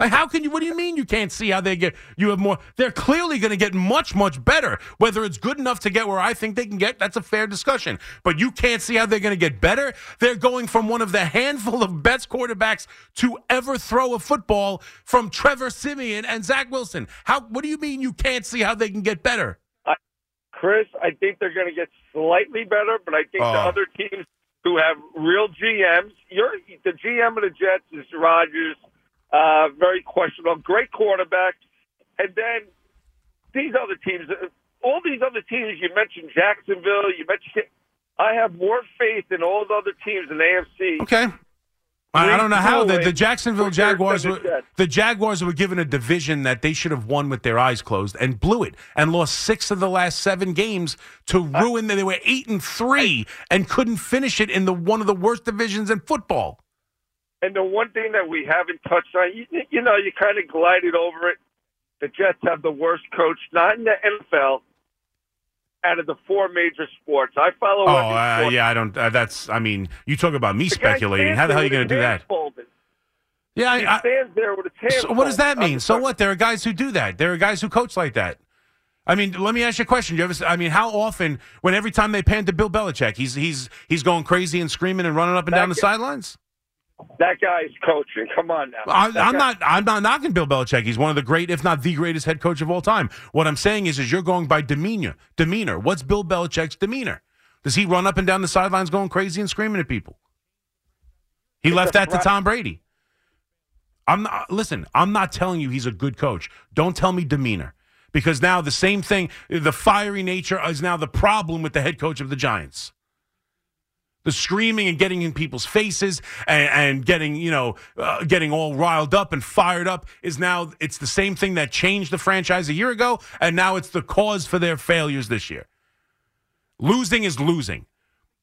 Speaker 1: Like, how can you? What do you mean you can't see how they get? You have more. They're clearly going to get much, much better. Whether it's good enough to get where I think they can get, that's a fair discussion. But you can't see how they're going to get better. They're going from one of the handful of best quarterbacks to ever throw a football from Trevor Siemian and Zach Wilson. How? What do you mean you can't see how they can get better?
Speaker 5: Chris, I think they're going to get slightly better, but I think the
Speaker 1: Oh.
Speaker 5: other teams who have real GMs, you're, the GM of the Jets is Rodgers, uh, very questionable, great quarterback, and then these other teams, all these other teams you mentioned, Jacksonville, you mentioned. I have more faith in all the other teams in the AFC.
Speaker 1: Okay. I, I don't know how the, the Jacksonville Jaguars were the Jaguars were given a division that they should have won with their eyes closed and blew it and lost six of the last seven games to ruin. That they were eight and three and couldn't finish it in the one of the worst divisions in football.
Speaker 5: And the one thing that we haven't touched on, you, you know, you kind of glided over it. The Jets have the worst coach, not in the NFL, out of the four major sports. I follow.
Speaker 1: Oh uh, yeah, I don't. Uh, that's. I mean, you talk about me
Speaker 5: The
Speaker 1: speculating. How the hell are you going to do that?
Speaker 5: folded.
Speaker 1: Yeah, I, I,
Speaker 5: stands there with his hands.
Speaker 1: So what does that mean? So what? There are guys who do that. There are guys who coach like that. I mean, let me ask you a question. Do you ever? I mean, how often? When every time they pan to Bill Belichick, he's he's he's going crazy and screaming and running up and down the sidelines.
Speaker 5: That guy's coaching. Come on now.
Speaker 1: I, I'm
Speaker 5: guy-
Speaker 1: not. I'm not knocking Bill Belichick. He's one of the great, if not the greatest, head coach of all time. What I'm saying is, is you're going by demeanor. Demeanor. What's Bill Belichick's demeanor? Does he run up and down the sidelines going crazy and screaming at people? He left that to. Tom Brady. I'm not. Listen, I'm not telling you he's a good coach. Don't tell me demeanor, because now the same thing, the fiery nature is now the problem with the head coach of the Giants the screaming and getting in people's faces and, and getting you know uh, getting all riled up and fired up is now it's the same thing that changed the franchise a year ago and now it's the cause for their failures this year. Losing is losing.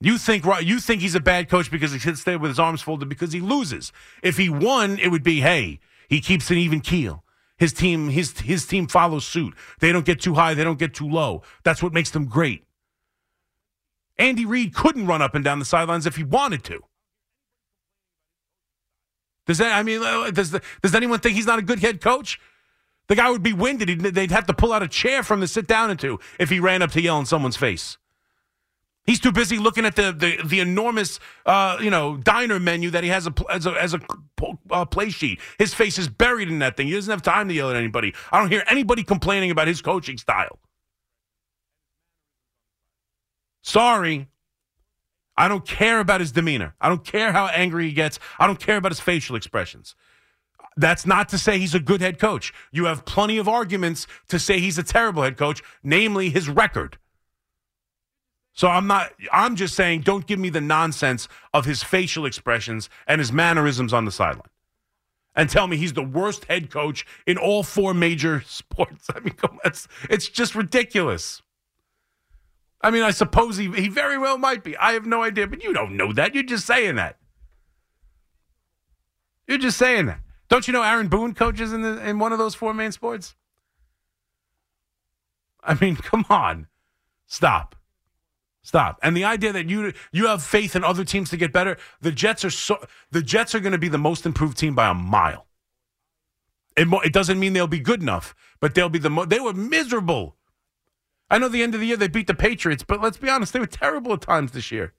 Speaker 1: You think you think he's a bad coach because he sits there with his arms folded because he loses. If he won it would be hey he keeps an even keel. His team his his team follows suit. They don't get too high they don't get too low. That's what makes them great Andy Reid couldn't run up and down the sidelines if he wanted to. Does that? I mean, uh, does the, does anyone think he's not a good head coach? The guy would be winded. He'd, they'd have to pull out a chair from to sit down into if he ran up to yell in someone's face. He's too busy looking at the the, the enormous, uh, you know, diner menu that he has a, as a as a uh, play sheet. His face is buried in that thing. He doesn't have time to yell at anybody. I don't hear anybody complaining about his coaching style. Sorry. I don't care about his demeanor. I don't care how angry he gets. I don't care about his facial expressions. That's not to say he's a good head coach. You have plenty of arguments to say he's a terrible head coach, namely his record. So I'm not I'm just saying don't give me the nonsense of his facial expressions and his mannerisms on the sideline. And tell me he's the worst head coach in all four major <laughs> sports. I mean, it's, it's just ridiculous. I mean, I suppose he, he very well might be. I have no idea, but you don't know that. You're just saying that. You're just saying that. Don't you know Aaron Boone coaches in the, in one of those four main sports? I mean, <laughs> come on. Stop. Stop. And the idea that you you have faith in other teams to get better, the Jets are so the Jets are going to be the most improved team by a mile. It, it doesn't mean they'll be good enough, but they'll be the mo- they were miserable. I know the end of the year they beat the Patriots, but let's be honest, they were terrible at times this year.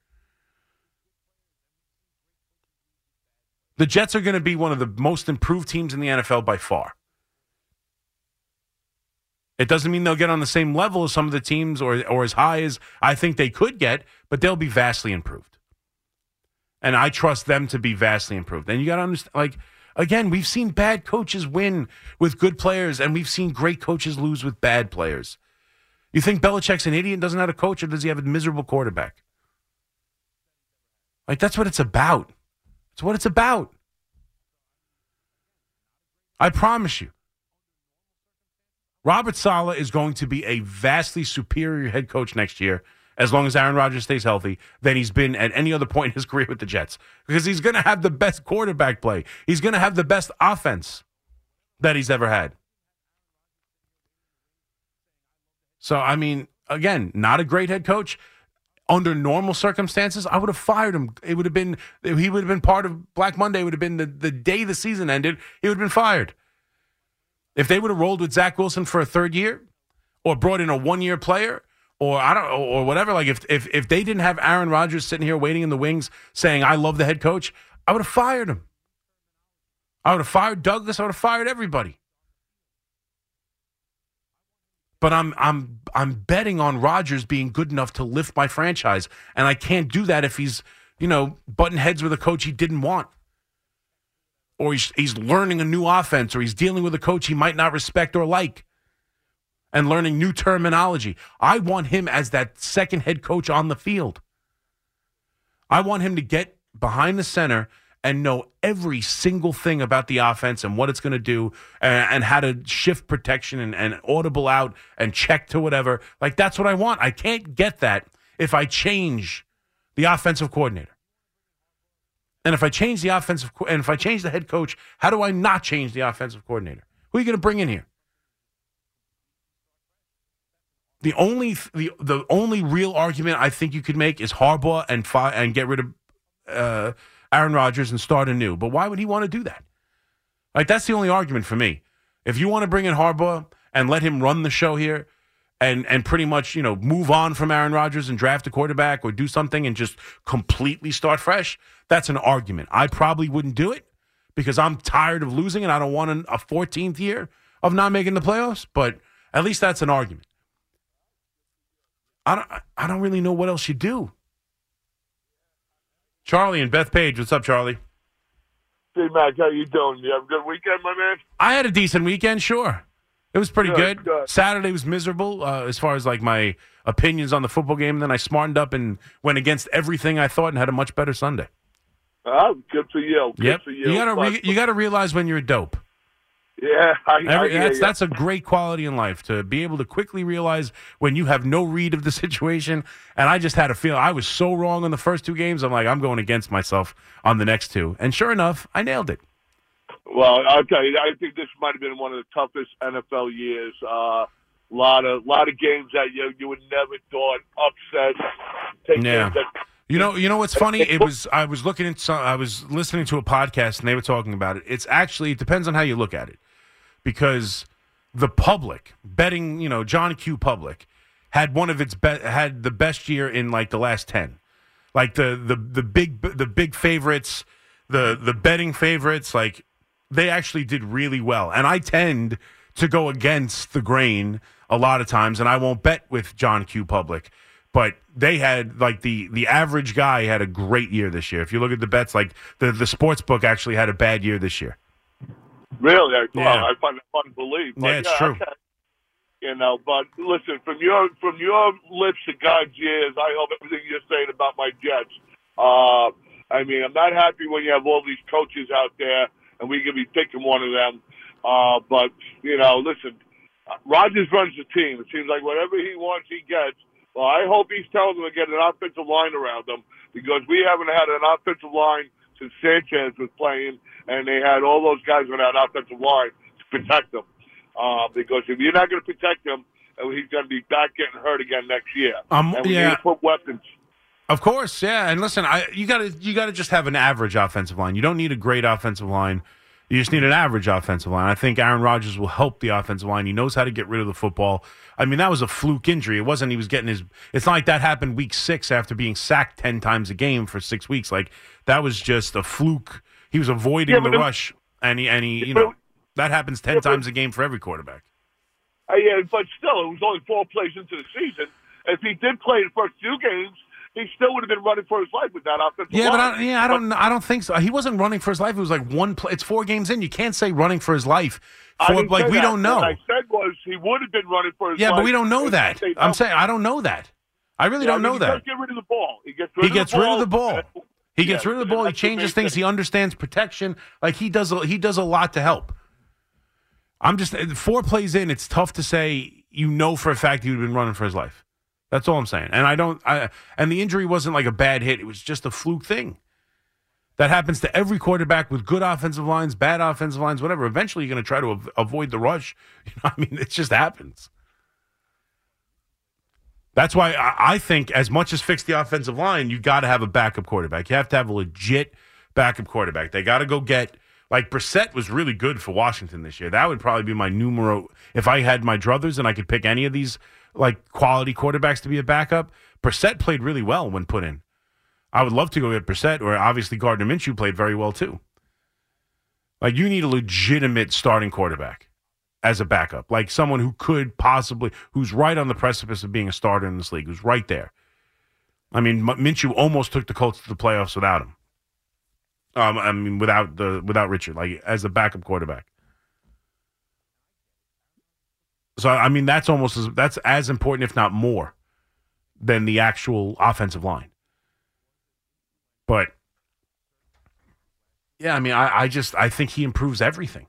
Speaker 1: The Jets are going to be one of the most improved teams in the NFL by far. It doesn't mean they'll get on the same level as some of the teams or or as high as I think they could get, but they'll be vastly improved. And I trust them to be vastly improved. And you got to understand like again, we've seen bad coaches win with good players and we've seen great coaches lose with bad players. You think Belichick's an idiot and doesn't have a coach or does he have a miserable quarterback? Like that's what it's about. It's what it's about. I promise you. Robert Saleh is going to be a vastly superior head coach next year, as long as Aaron Rodgers stays healthy, than he's been at any other point in his <laughs> career with the Jets. Because he's going to have the best quarterback play. He's going to have the best offense that he's ever had. So, I mean, again, not a great head coach. Under normal circumstances, I would have fired him. It would have been, he would have been part of Black Monday, would have been the, the day the season ended, he would have been fired. If they would have rolled with Zach Wilson for a third year, or brought in a one year player, or I don't, or whatever, like if if if they didn't have Aaron Rodgers sitting here waiting in the wings saying I love the head coach, I would have fired him. I would have fired Douglas. I would have fired everybody. But I'm I'm I'm betting on Rodgers being good enough to lift my franchise, and I can't do that if he's you know butting heads with a coach he didn't want or he's, he's learning a new offense, or he's dealing with a coach he might not respect or like, and learning new terminology. I want him as that second head coach on the field. I want him to get behind the center and know every single thing about the offense and what it's going to do and, and, how to shift protection and, and audible out and check to whatever. Like, that's what I want. I can't get that if I change the offensive coordinator. And if I change the offensive co- and if I change the head coach, how do I not change the offensive coordinator? Who are you going to bring in here? The only the the only real argument I think you could make is Harbaugh and fi- and get rid of uh, Aaron Rodgers and start anew. But why would he want to do that? Like that's the only argument for me. If you want to bring in Harbaugh and let him run the show here, and and pretty much you know move on from Aaron Rodgers and draft a quarterback or do something and just completely start fresh, that's an argument. I probably wouldn't do it because I'm tired of losing and I don't want an, a 14th year of not making the playoffs. But at least that's an argument. I don't I don't really know what else you do. Charlie and Bethpage, what's up, Charlie?
Speaker 5: Hey, Mac, how you doing? You have a good weekend, my man?
Speaker 1: I had a decent weekend, sure. It was pretty
Speaker 5: Good,
Speaker 1: good.
Speaker 5: good.
Speaker 1: Saturday was miserable uh, as far as like my opinions on the football game. And Then I smartened up and went against everything I thought and had a much better Sunday.
Speaker 5: Oh, good for you. Good
Speaker 1: yep.
Speaker 5: for you.
Speaker 1: gotta re- you gotta realize when you're a dope.
Speaker 5: Yeah, I,
Speaker 1: Every,
Speaker 5: I
Speaker 1: that's
Speaker 5: ya.
Speaker 1: that's a great quality in life to be able to quickly realize when you have no read of the <laughs> situation. And I just had a feel I was so wrong on the first two games. I'm like I'm going against myself on the next two, and sure enough, I nailed it.
Speaker 5: Well, I'll tell you, I think this might have been one of the toughest NFL years. A uh, lot of lot of games that you you would never thought upsets. Take
Speaker 1: Yeah. You know, you know what's <laughs> funny? It was I was looking at some, I was listening to a podcast and they were talking about it. It's actually it depends on how you look at it, because the public betting, you know, John Q. Public had one of its be- had the best year in like the last ten, like the the the big the big favorites, the the betting favorites, like they actually did really well. And I tend to go against the grain a lot of times, and I won't bet with John Q. Public. But they had like the the average guy had a great year this year. If you look at the bets, like the the sports book actually had a bad year this year.
Speaker 6: Really? I,
Speaker 1: Yeah.
Speaker 6: well, I find it fun to believe. But,
Speaker 1: Yeah, it's true.
Speaker 6: okay. You know, but listen, from your from your lips to God's ears, I hope everything you're saying about my Jets. Uh, I mean, I'm not happy when you have all these coaches out there, and we could be picking one of them. Uh, but you know, listen, Rodgers runs the team. It seems like whatever he wants, he gets. Well, I hope he's telling them to get an offensive line around them because we haven't had an offensive line since Sanchez was playing, and they had all those guys on that offensive line to protect them. Uh, because if you're not going to protect him, uh, he's going to be back getting hurt again next year.
Speaker 1: Um,
Speaker 6: and we
Speaker 1: yeah.
Speaker 6: need to put weapons.
Speaker 1: Of course, yeah. And listen, I you got to you got to just have an average offensive line. You don't need a great offensive line. You just need an average offensive line. I think Aaron Rodgers will help the offensive line. He knows how to get rid of the football. I mean, that was a fluke injury. It wasn't he was getting his. It's not like that happened week six after being sacked ten times a game for six weeks. Like that was just a fluke. He was avoiding
Speaker 6: Yeah,
Speaker 1: the
Speaker 6: it-
Speaker 1: rush, and he and he you know that happens ten
Speaker 6: Yeah,
Speaker 1: times a game for every quarterback.
Speaker 6: Uh, yeah, but still, it was only four plays into the season. If he did play the first few games, he still would have been running for his life with that offensive
Speaker 1: Yeah, but. I, yeah, I don't, I don't think so. He wasn't running for his life. It was like one play. It's four games in. You can't say running for his life.
Speaker 6: I
Speaker 1: For, like we
Speaker 6: that.
Speaker 1: don't know.
Speaker 6: What I said was he would have been running for his
Speaker 1: Yeah,
Speaker 6: life.
Speaker 1: but we don't know that. I'm saying I don't know that. I really
Speaker 6: Yeah,
Speaker 1: don't
Speaker 6: I mean,
Speaker 1: know
Speaker 6: he
Speaker 1: that.
Speaker 6: does get rid of the ball. He gets rid
Speaker 1: He
Speaker 6: of
Speaker 1: gets
Speaker 6: the
Speaker 1: rid
Speaker 6: ball.
Speaker 1: of the ball. He
Speaker 6: Yeah,
Speaker 1: gets rid of the ball. He changes things.
Speaker 6: thing.
Speaker 1: He understands protection. Like he does. A, he does a lot to help. I'm just four plays in. It's tough to say. You know for a fact he would have been running for his life. That's all I'm saying. And I don't. I and the injury wasn't like a bad hit. It was just a fluke thing. That happens to every quarterback with good offensive lines, bad offensive lines, whatever. Eventually, you're going to try to av- avoid the rush. <laughs> You know, I mean, it just happens. That's why I, I think, as much as fix the offensive line, you got to have a backup quarterback. You have to have a legit backup quarterback. They got to go get like Brissett was really good for Washington this year. That would probably be my numero if I had my druthers and I could pick any of these like quality quarterbacks to be a backup. Brissett played really well when put in. I would love to go get Brissett, or obviously Gardner Minshew played very well too. Like you need a legitimate starting quarterback as a backup, like someone who could possibly, who's right on the precipice of being a starter in this league, who's right there. I mean, Minshew almost took the Colts to the playoffs without him. Um, I mean, without the without Richard, like as a backup quarterback. So I mean, that's almost as, that's as important, if not more, than the actual offensive line. But yeah, I mean, I, I just I think he improves everything.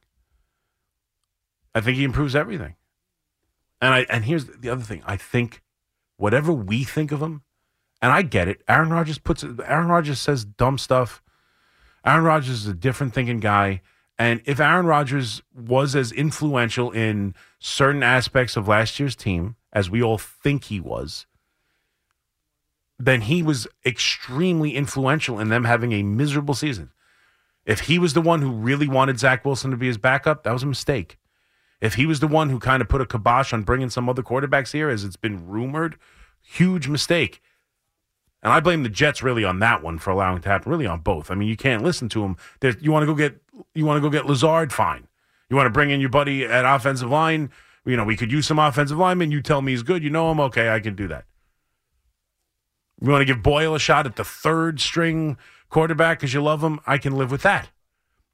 Speaker 1: I think he improves everything. And I and here's the other thing. I think whatever we think of him, and I get it. Aaron Rodgers puts. Aaron Rodgers says dumb stuff. Aaron Rodgers is a different thinking guy. And if Aaron Rodgers was as influential in certain aspects of last year's team as we all think he was, then he was extremely influential in them having a miserable season. If he was the one who really wanted Zach Wilson to be his backup, that was a mistake. If he was the one who kind of put a kibosh on bringing some other quarterbacks here, as it's been rumored, huge mistake. And I blame the Jets really on that one for allowing it to happen. Really on both. I mean, you can't listen to him. There's, you want to go get you want to go get Lazard, fine. You want to bring in your buddy at offensive line. You know, we could use some offensive linemen. You tell me he's good. You know him. Okay, I can do that. You want to give Boyle a shot at the third string quarterback because you love him. I can live with that.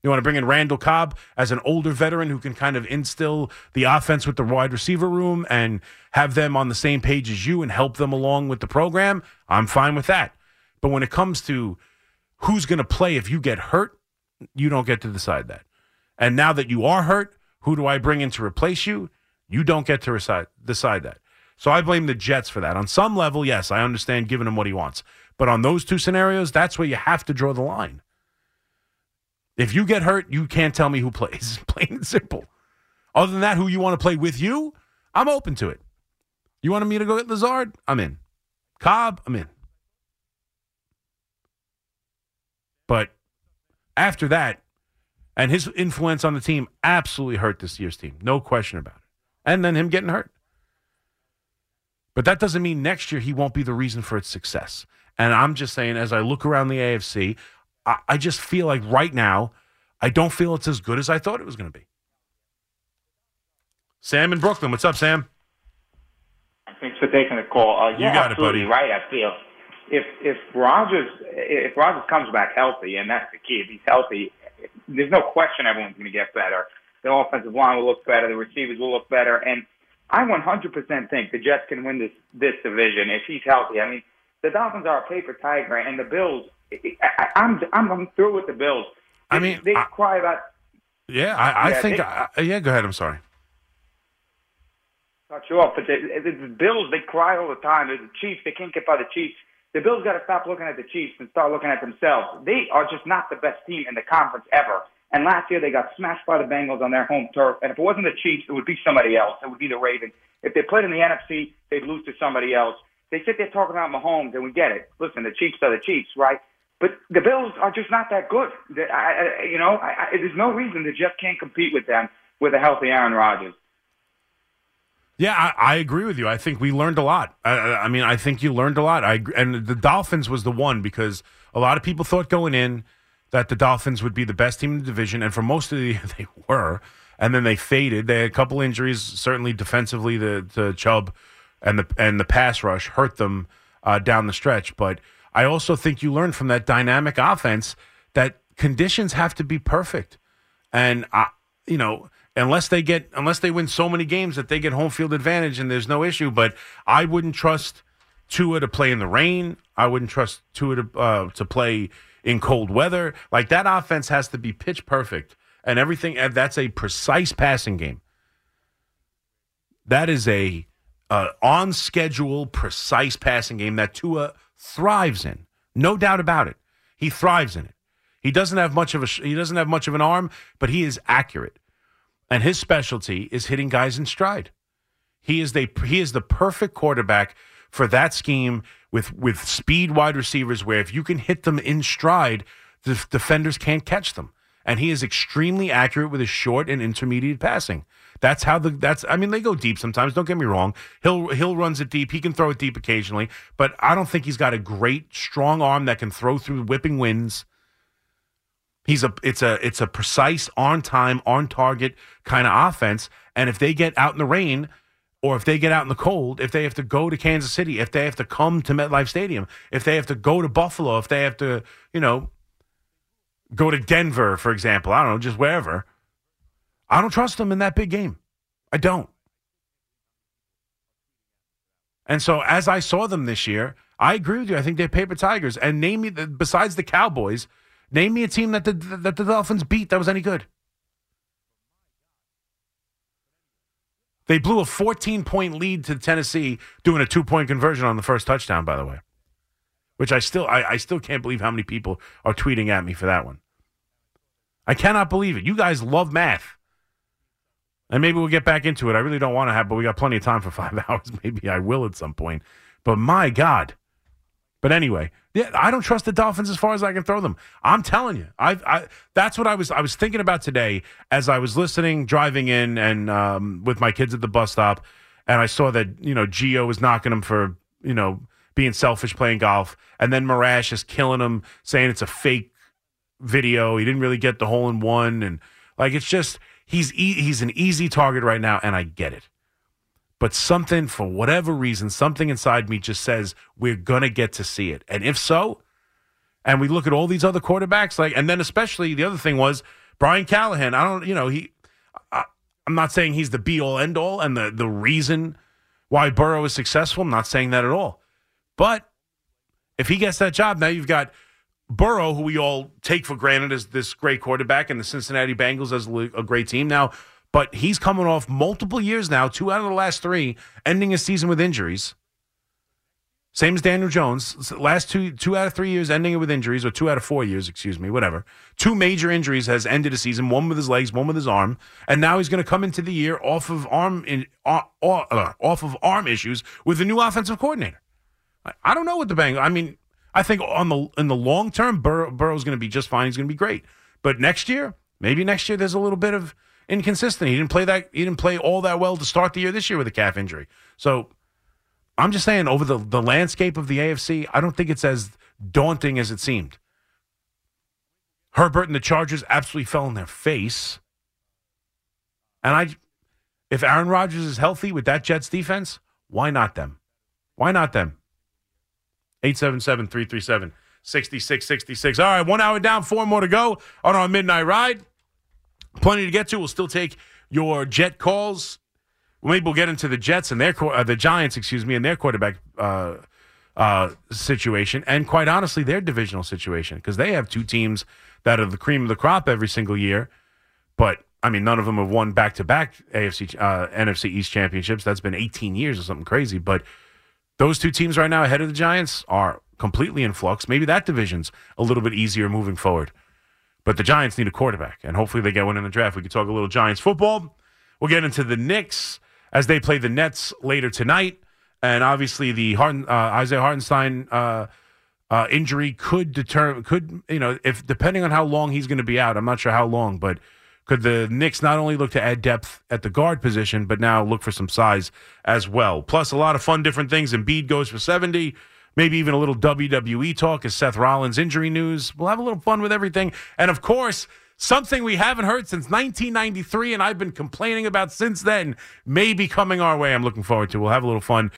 Speaker 1: You want to bring in Randall Cobb as an older veteran who can kind of instill the offense with the wide receiver room and have them on the same page as you and help them along with the program. I'm fine with that. But when it comes to who's going to play if you get hurt, you don't get to decide that. And now that you are hurt, who do I bring in to replace you? You don't get to decide, decide that. So I blame the Jets for that. On some level, yes, I understand giving him what he wants. But on those two scenarios, that's where you have to draw the line. If you get hurt, you can't tell me who plays. <laughs> Plain and simple. Other than that, who you want to play with you, I'm open to it. You wanted me to go get Lazard? I'm in. Cobb, I'm in. But after that, and his influence on the team absolutely hurt this year's team. No question about it. And then him getting hurt. But that doesn't mean next year he won't be the reason for its success. And I'm just saying, as I look around the AFC, I, I just feel like right now, I don't feel it's as good as I thought it was going to be. Sam in Brooklyn. What's up, Sam?
Speaker 7: Thanks for taking the call. Uh, yeah,
Speaker 1: You got it, buddy.
Speaker 7: right. I feel if if Rodgers if Rodgers comes back healthy, and that's the key. If he's healthy, there's no question everyone's going to get better. The offensive line will look better. The receivers will look better, and I 100% think the Jets can win this this division if he's healthy. I mean, the Dolphins are a paper tiger, and the Bills. I, I'm I'm I'm through with the Bills.
Speaker 1: I mean,
Speaker 7: they
Speaker 1: I-
Speaker 7: cry about
Speaker 1: Yeah, I, I
Speaker 7: Yeah,
Speaker 1: think.
Speaker 7: they-
Speaker 1: I, yeah, go ahead. I'm sorry.
Speaker 7: cut you off, but the, the, the Bills they cry all the time. The Chiefs they can't get by the Chiefs. The Bills got to stop looking at the Chiefs and start looking at themselves. They are just not the best team in the conference ever. And last year they got smashed by the Bengals on their home turf. And if it wasn't the Chiefs, it would be somebody else. It would be the Ravens. If they played in the NFC, they'd lose to somebody else. They sit there talking about Mahomes, and we get it. Listen, the Chiefs are the Chiefs, right? But the Bills are just not that good. I, I, you know, I, I, there's no reason the Jets can't compete with them with a healthy Aaron Rodgers.
Speaker 1: Yeah, I, I agree with you. I think we learned a lot. I, I mean, I think you learned a lot. I and the Dolphins was the one because a lot of people thought going in that the Dolphins would be the best team in the division, and for most of the <laughs> year they were, and then they faded. They had a couple injuries, certainly defensively. The the Chubb and the and the pass rush hurt them uh, down the stretch. But I also think you learned from that dynamic offense that conditions have to be perfect. And I, you know, unless they get unless they win so many games that they get home field advantage and there's no issue. But I wouldn't trust Tua to play in the rain. I wouldn't trust Tua to uh, to play in cold weather. Like that offense has to be pitch perfect and everything. And that's a precise passing game. That is a uh, on schedule, precise passing game that Tua thrives in. No doubt about it. He thrives in it. He doesn't have much of a he doesn't have much of an arm, but he is accurate, and his specialty is hitting guys in stride. He is the he is the perfect quarterback for that scheme with with speed wide receivers. Where if you can hit them in stride, the defenders can't catch them. And he is extremely accurate with his short and intermediate passing. That's how the that's I mean they go deep sometimes. Don't get me wrong. He'll he'll runs it deep. He can throw it deep occasionally, but I don't think he's got a great strong arm that can throw through whipping winds. He's a it's a it's a precise on time on target kind of offense. And if they get out in the rain, or if they get out in the cold, if they have to go to Kansas City, if they have to come to MetLife Stadium, if they have to go to Buffalo, if they have to you know go to Denver, for example, I don't know, just wherever. I don't trust them in that big game. I don't. And so as I saw them this year, I agree with you. I think they're paper tigers. And name me the, besides the Cowboys, name me a team that the that the Dolphins beat that was any good. They blew a 14 point lead to Tennessee, doing a two point conversion on the first touchdown, by the way. Which I still I, I still can't believe how many people are tweeting at me for that one. I cannot believe it. You guys love math. And maybe we'll get back into it. I really don't want to have, but we got plenty of time for five <laughs> hours. Maybe I will at some point. But my God. But anyway, yeah, I don't trust the Dolphins as far as I can throw them. I'm telling you, I, I that's what I was I was thinking about today as I was listening, driving in, and um, with my kids at the bus stop, and I saw that you know Gio was knocking him for you know being selfish playing golf, and then Marash is killing him, saying it's a fake video. He didn't really get the hole in one, and like it's just he's e- he's an easy target right now, and I get it. But something, for whatever reason, something inside me just says we're gonna get to see it, and if so, and we look at all these other quarterbacks, like, and then especially the other thing was Brian Callahan. I don't, you know, he. I, I'm not saying he's the be all end all and the the reason why Burrow is successful. I'm not saying that at all, but if he gets that job, now you've got Burrow, who we all take for granted as this great quarterback, and the Cincinnati Bengals as a great team now. But he's coming off multiple years now, two out of the last three, ending his season with injuries. Same as Daniel Jones. Last two two out of three years ending it with injuries, or two out of four years, excuse me, whatever. Two major injuries has ended a season, one with his legs, one with his arm. And now he's going to come into the year off of arm in, uh, off of arm issues with a new offensive coordinator. I- I don't know what the bang. I mean, I think on the in the long term, Burrow, Burrow's going to be just fine. He's going to be great. But next year, maybe next year, there's a little bit of inconsistent. He didn't play that. He didn't play all that well to start the year this year with a calf injury. So I'm just saying, over the the landscape of the AFC, I don't think it's as daunting as it seemed. Herbert and the Chargers absolutely fell in their face. And I, if Aaron Rodgers is healthy with that Jets defense, Why not them? Why not them? 877 337 6666. All right, one hour down, four more to go on our midnight ride. Plenty to get to. We'll still take your jet calls. Maybe we'll get into the Jets and their uh, the Giants, excuse me, and their quarterback uh, uh, situation, and quite honestly, their divisional situation because they have two teams that are the cream of the crop every single year. But I mean, none of them have won back to back AFC uh, NFC East championships. That's been 18 years or something crazy. But those two teams right now ahead of the Giants are completely in flux. Maybe that division's a little bit easier moving forward. But the Giants need a quarterback, and hopefully they get one in the draft. We could talk a little Giants football. We'll get into the Knicks as they play the Nets later tonight, and obviously the Harden, uh, Isaiah Hartenstein uh, uh, injury could determine could you know if depending on how long he's going to be out. I'm not sure how long, but could the Knicks not only look to add depth at the guard position, but now look for some size as well? Plus, a lot of fun different things. Embiid goes for 70. Maybe even a little WWE talk as Seth Rollins injury news. We'll have a little fun with everything. And of course, something we haven't heard since 1993 and I've been complaining about since then may be coming our way. I'm looking forward to. We'll have a little fun